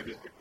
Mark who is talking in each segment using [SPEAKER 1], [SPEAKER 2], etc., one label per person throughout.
[SPEAKER 1] I just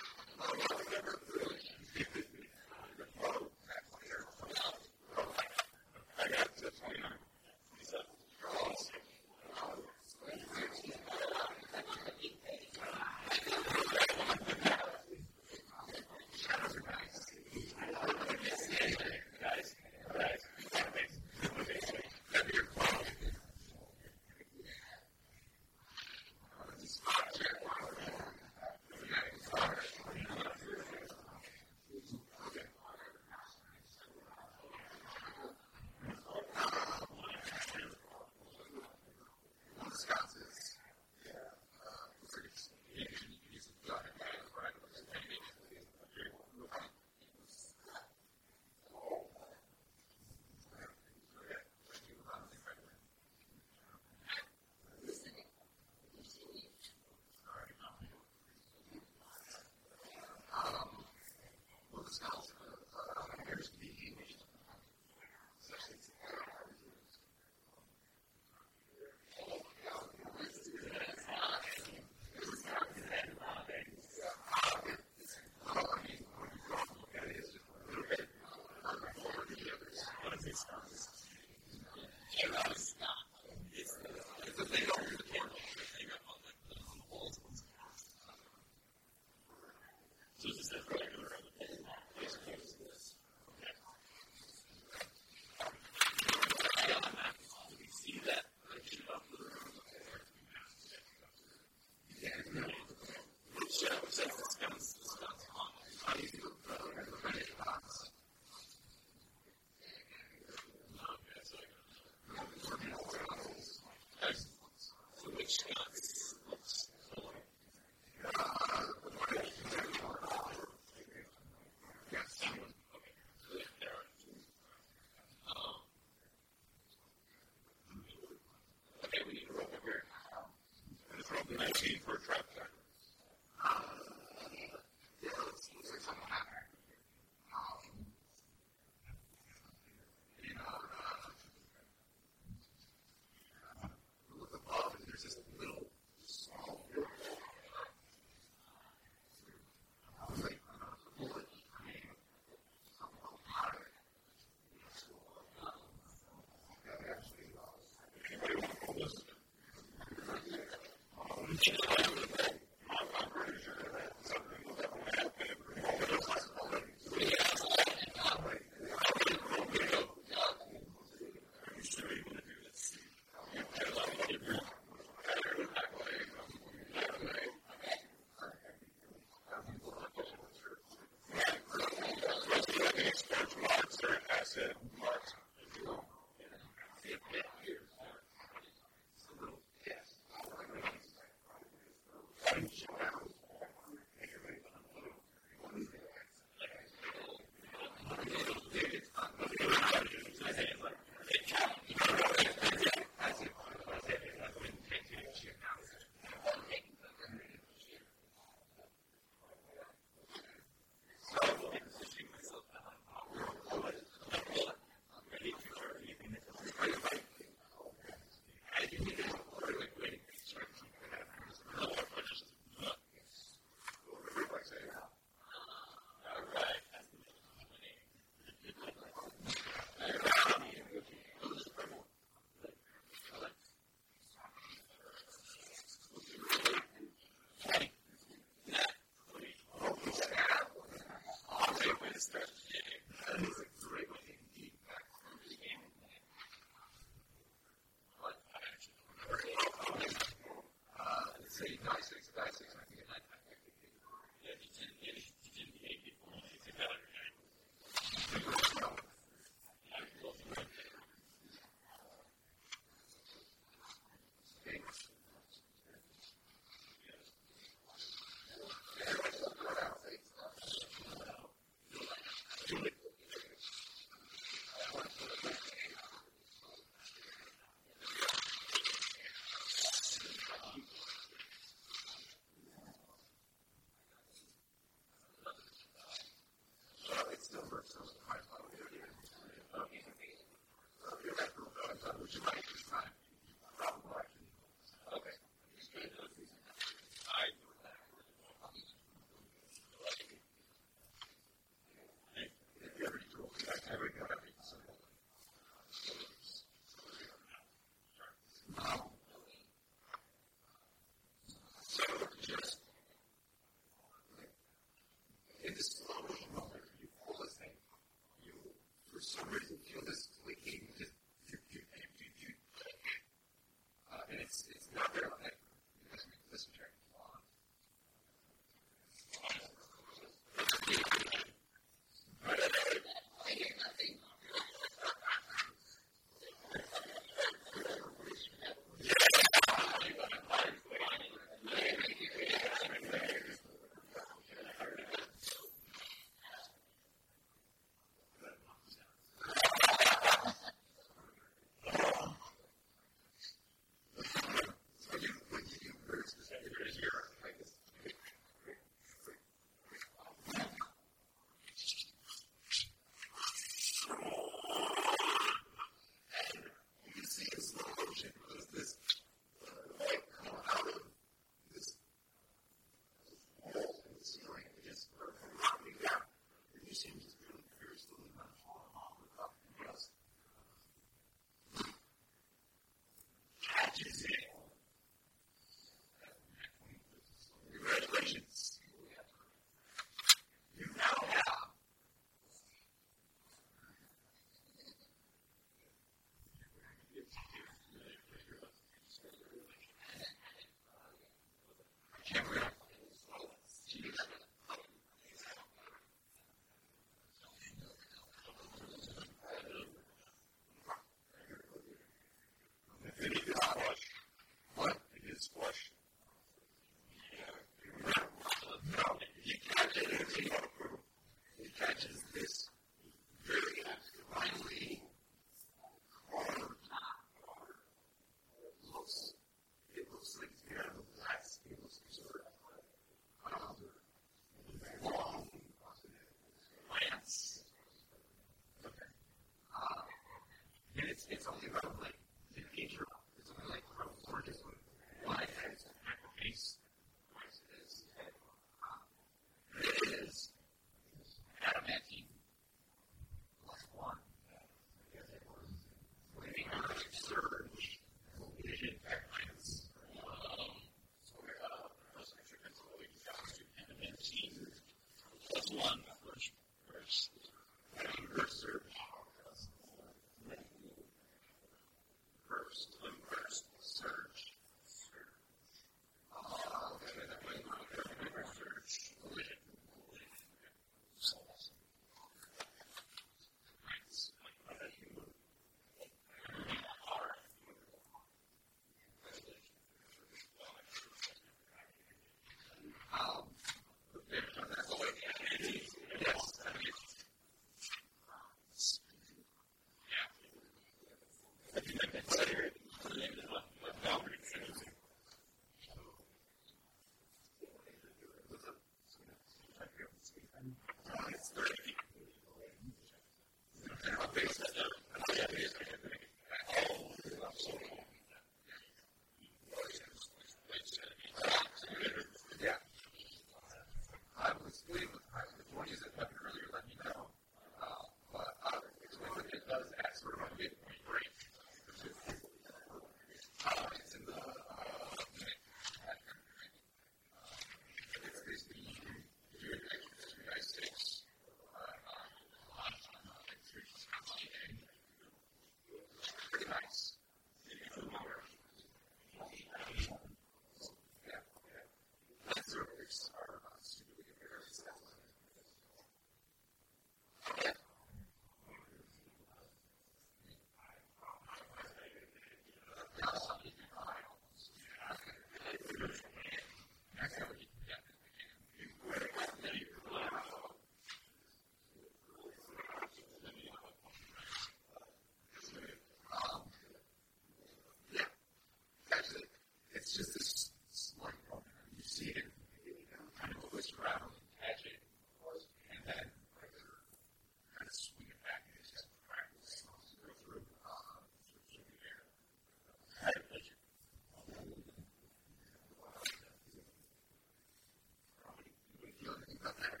[SPEAKER 1] the letter.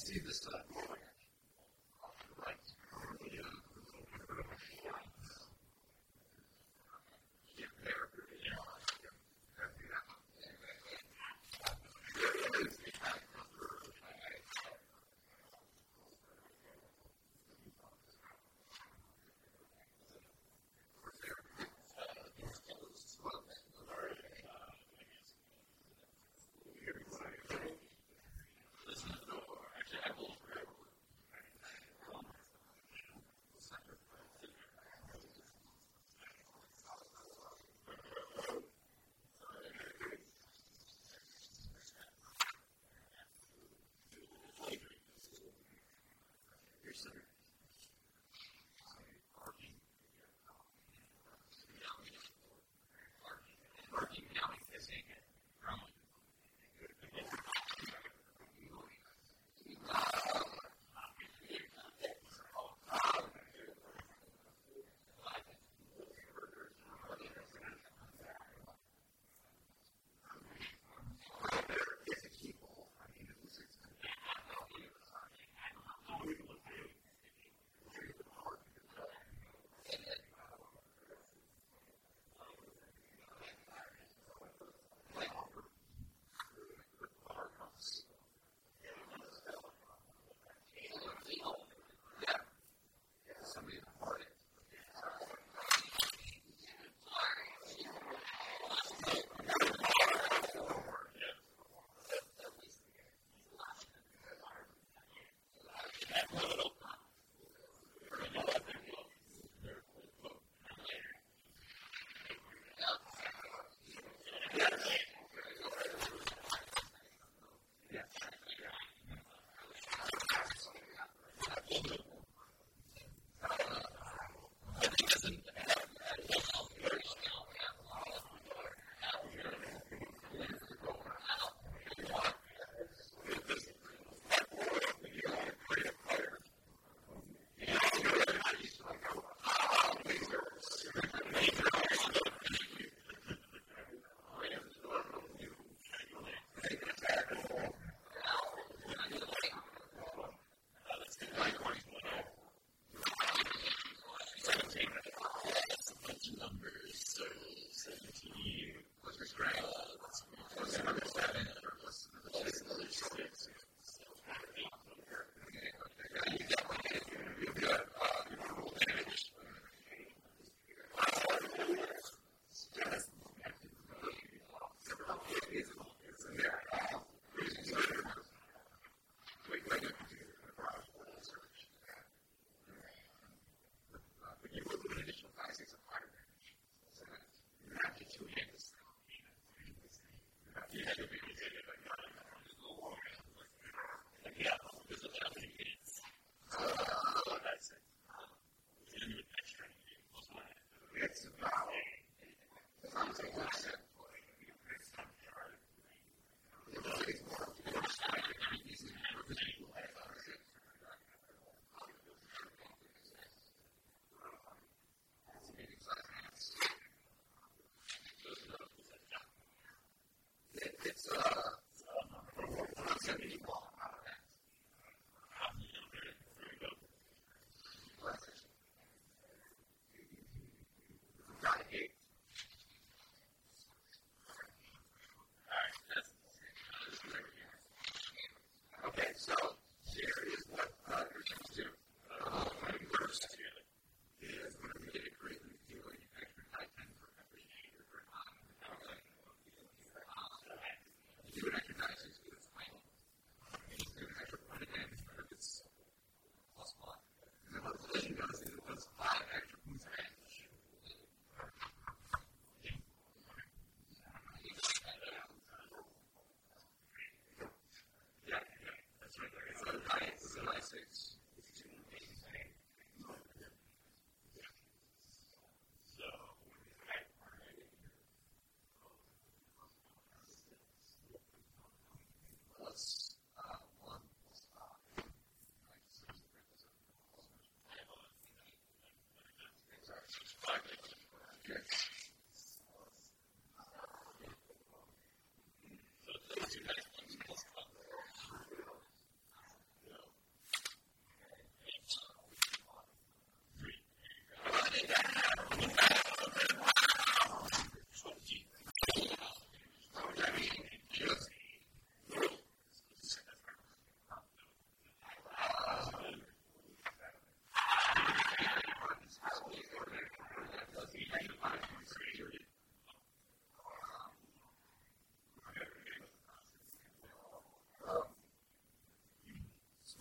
[SPEAKER 1] See this stuff.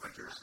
[SPEAKER 1] Winter's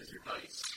[SPEAKER 1] is your dice.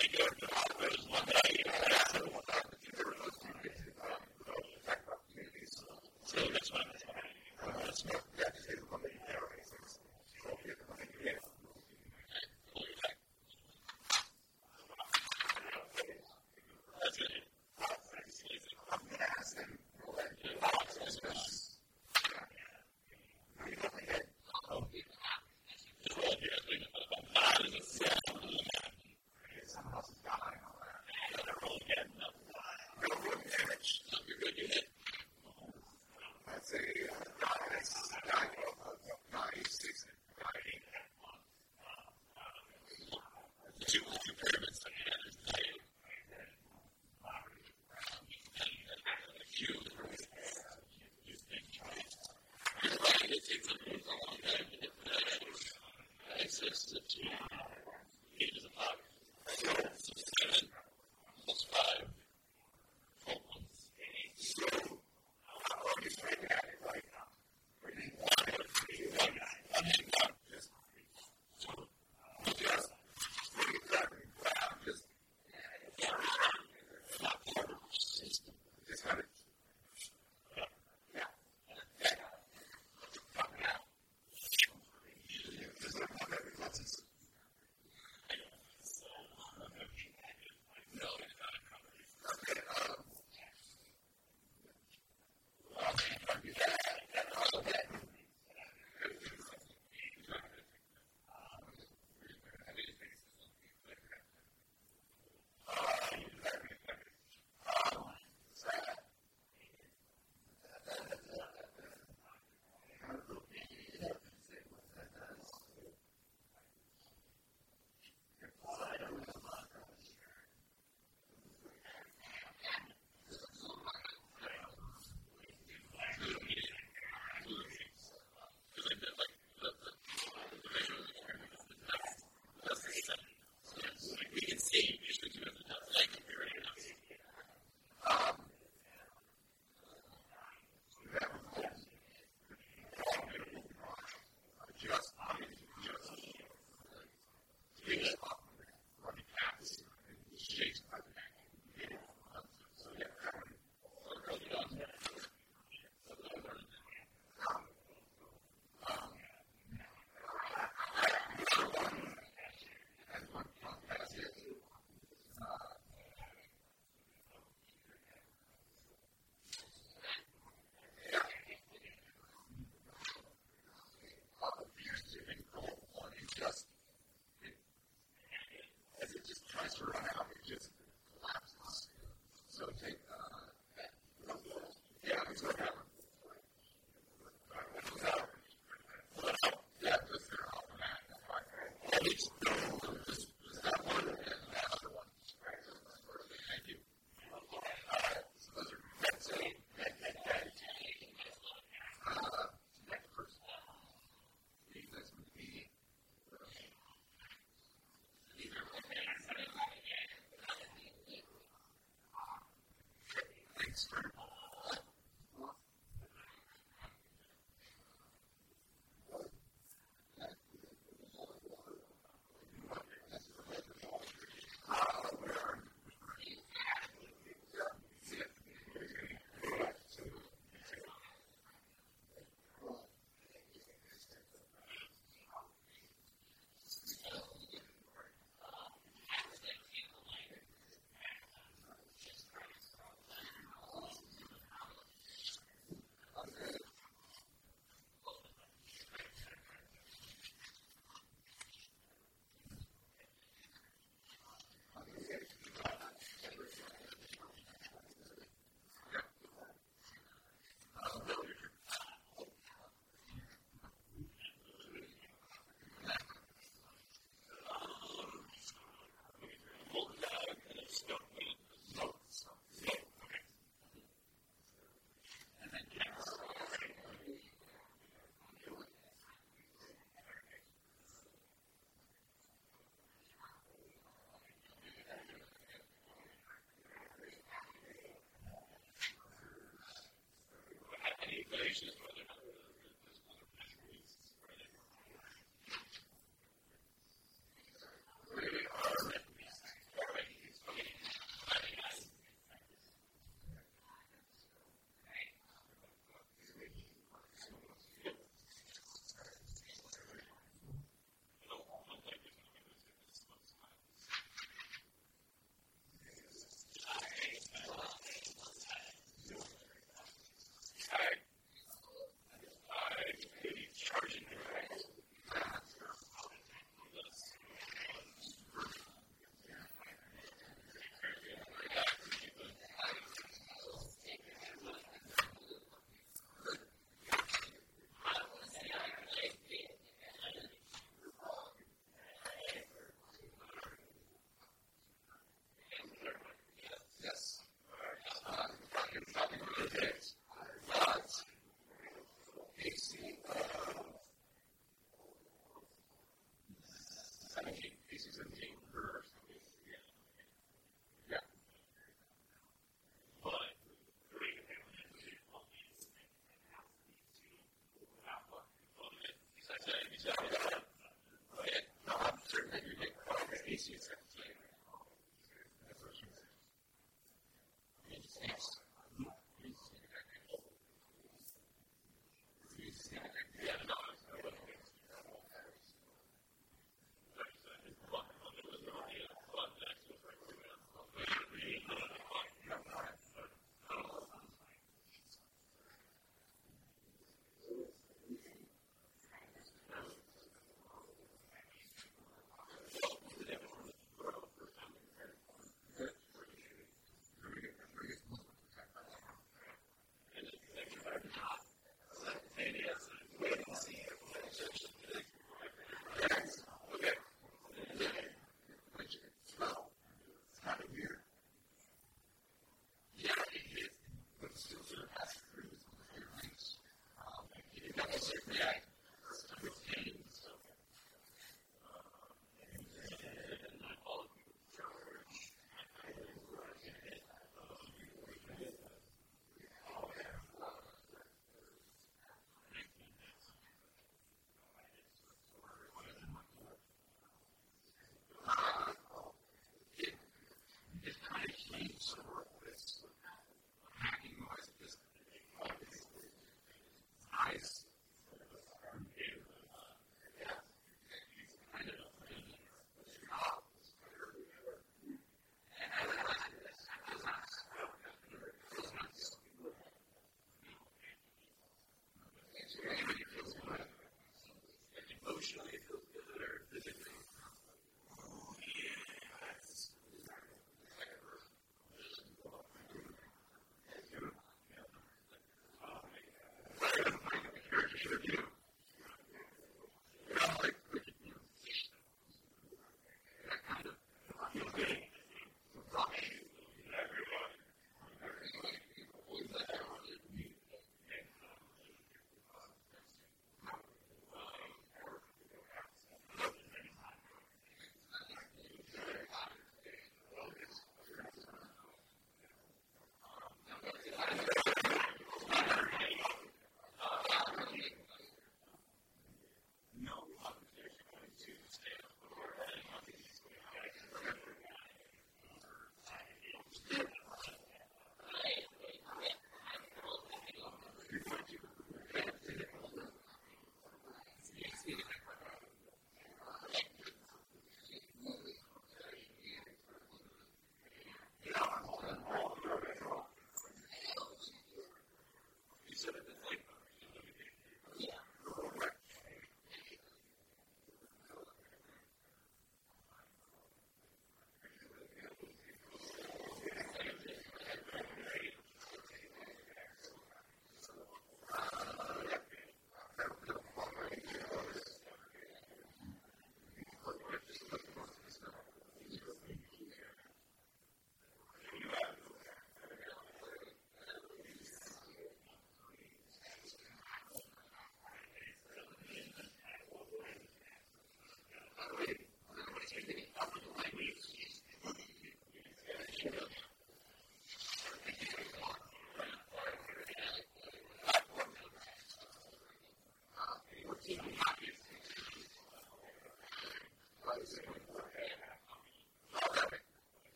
[SPEAKER 2] God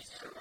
[SPEAKER 1] is so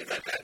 [SPEAKER 1] Amen.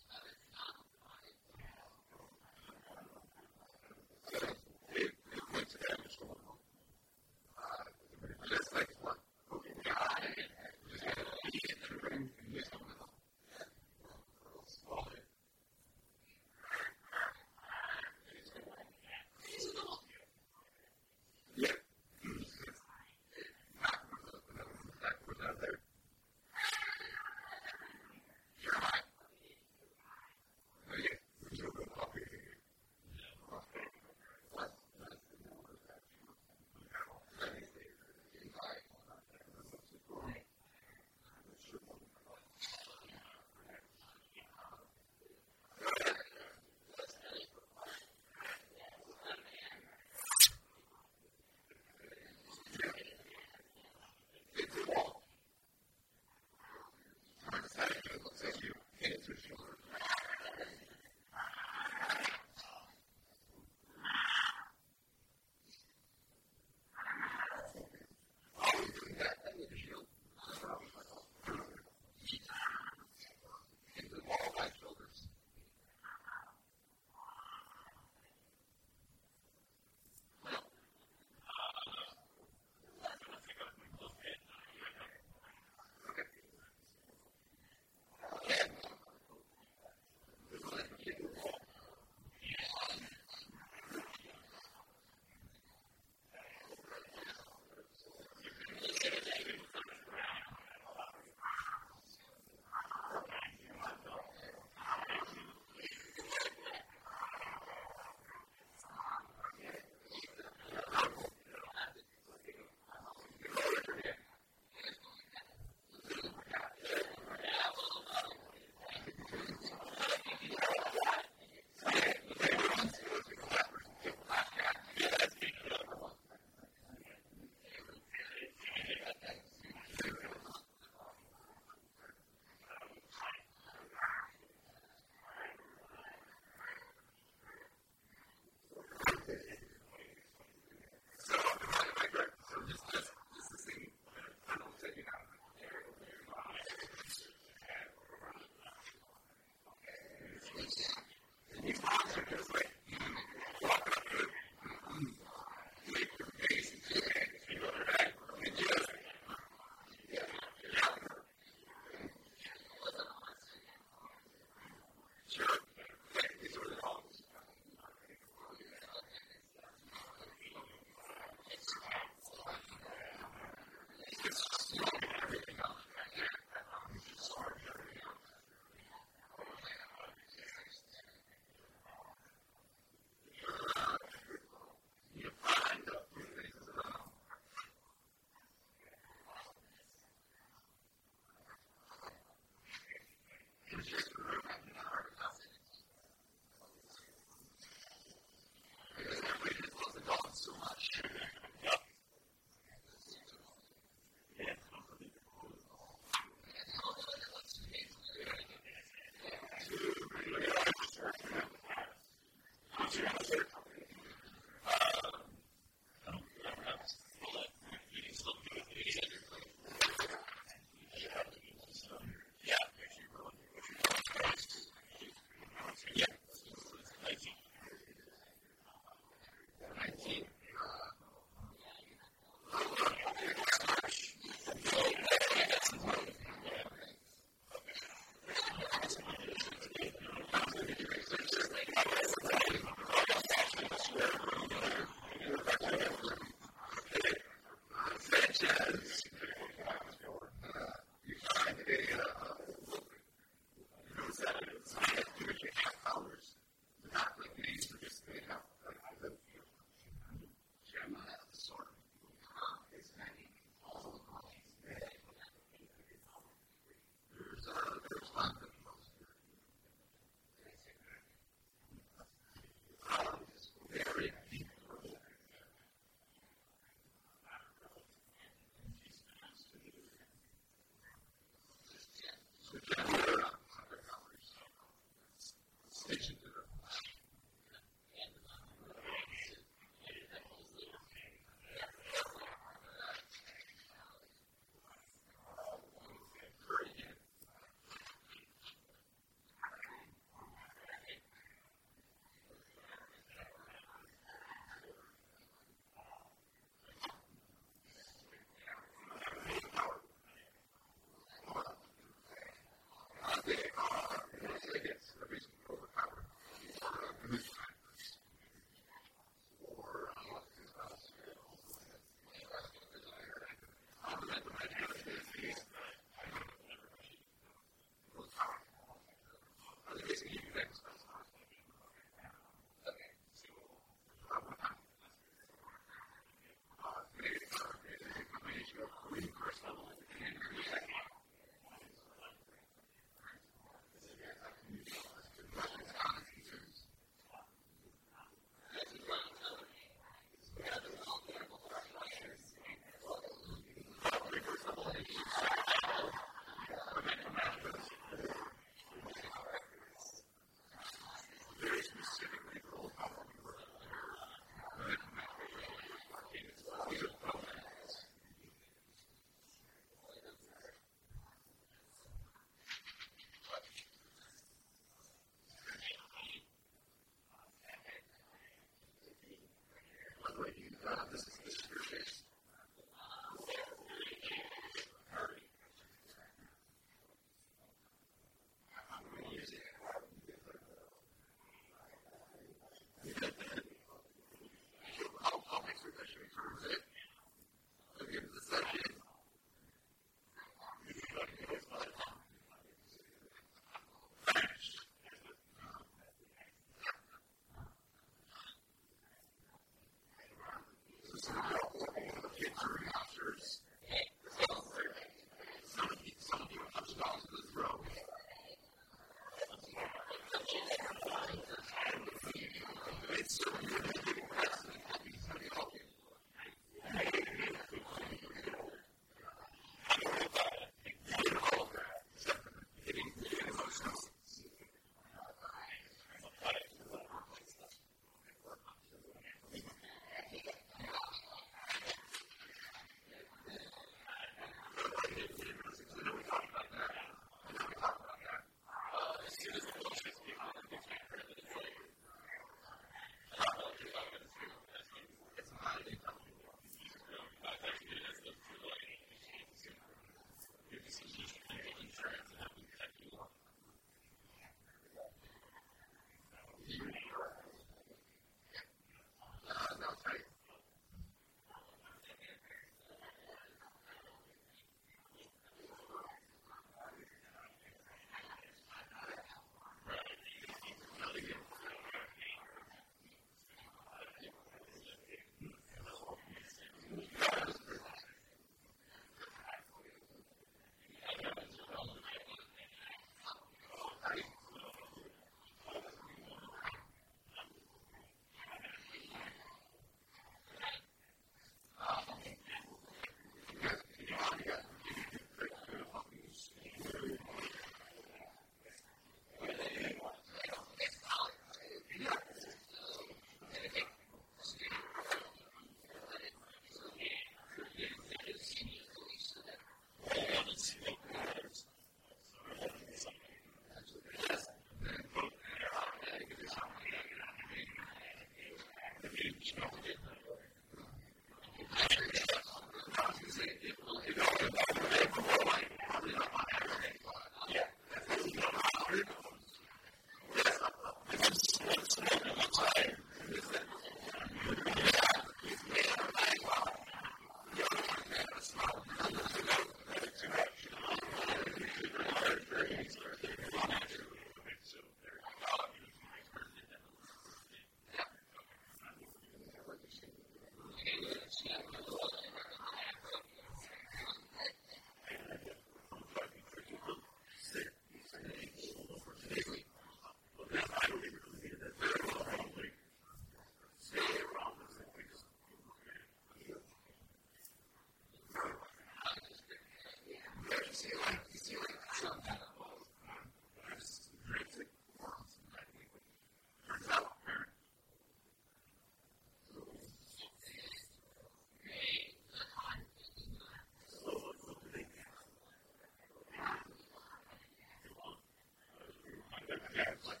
[SPEAKER 1] have like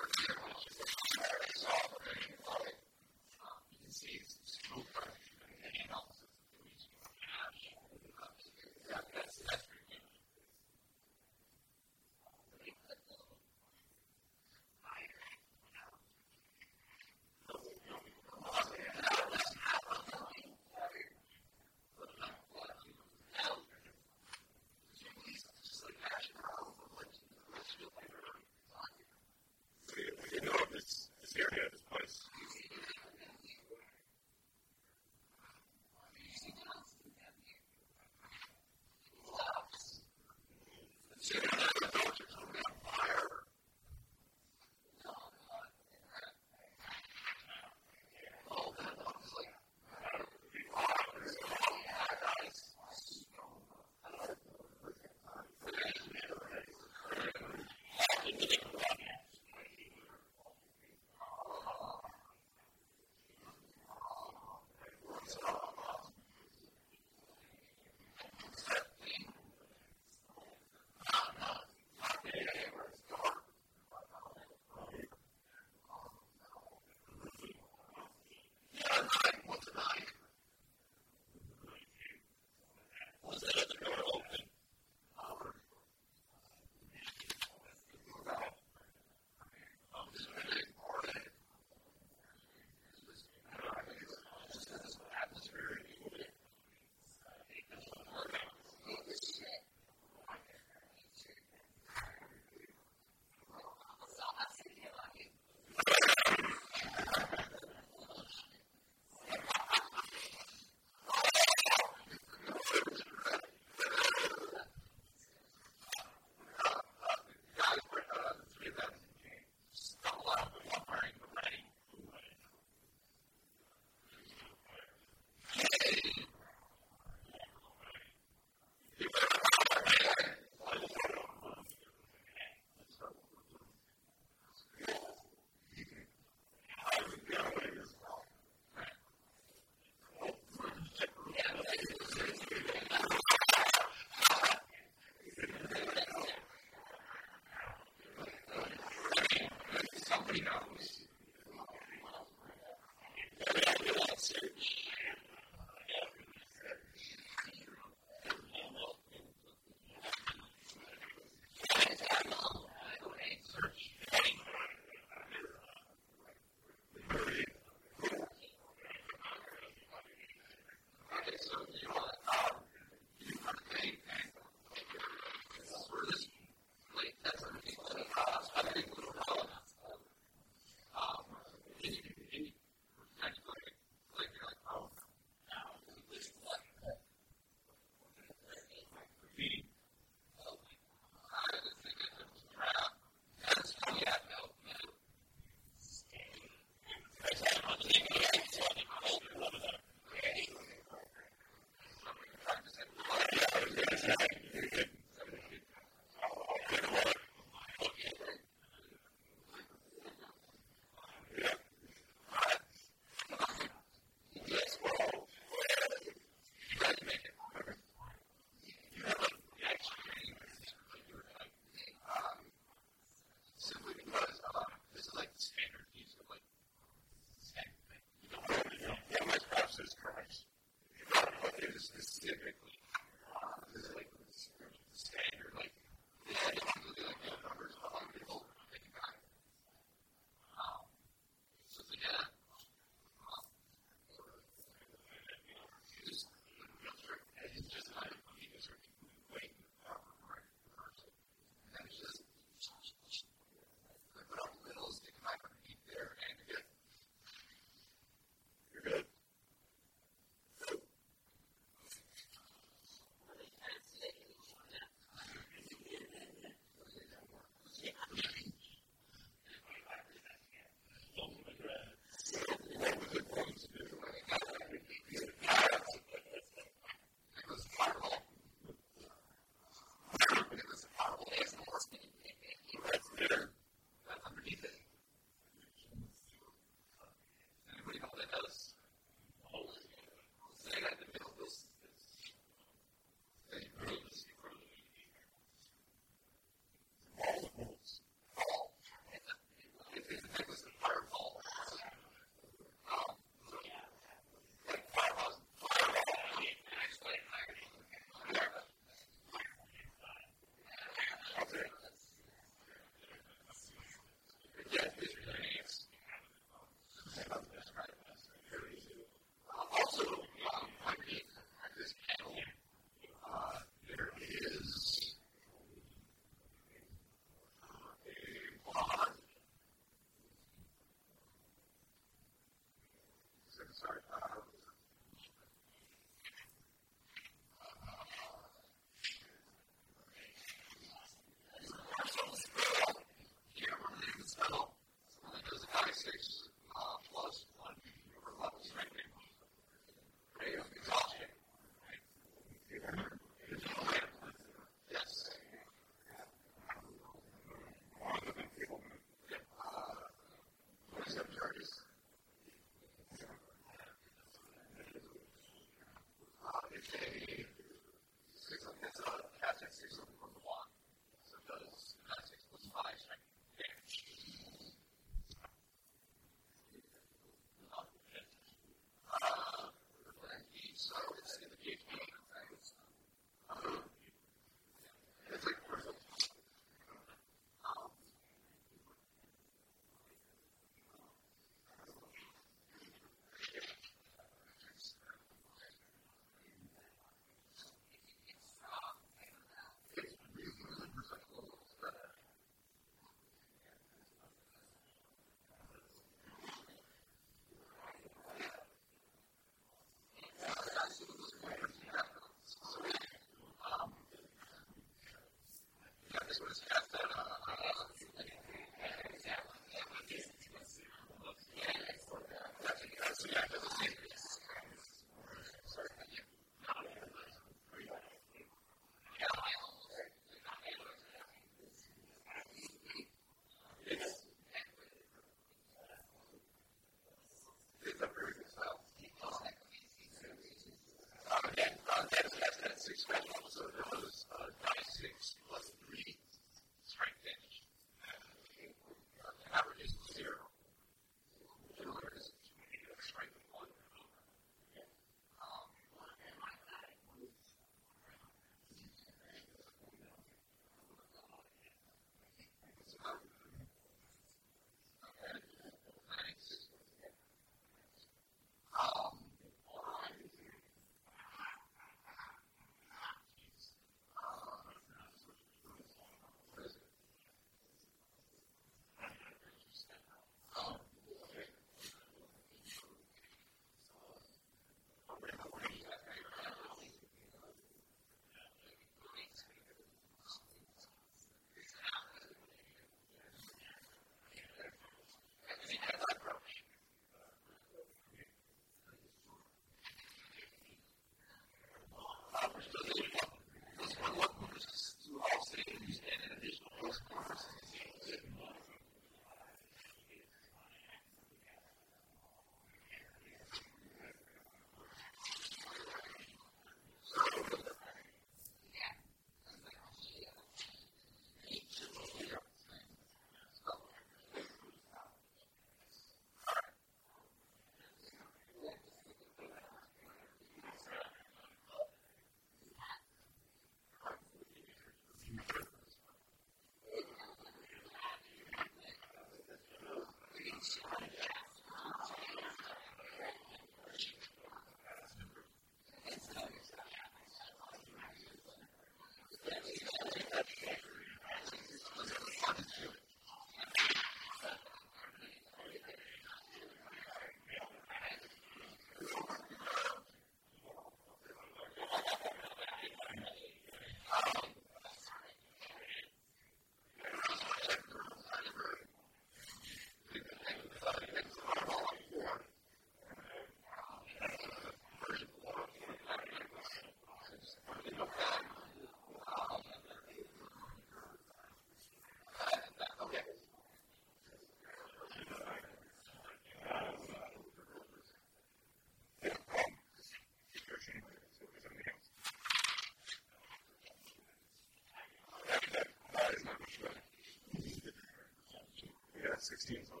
[SPEAKER 1] 16 so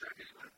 [SPEAKER 1] second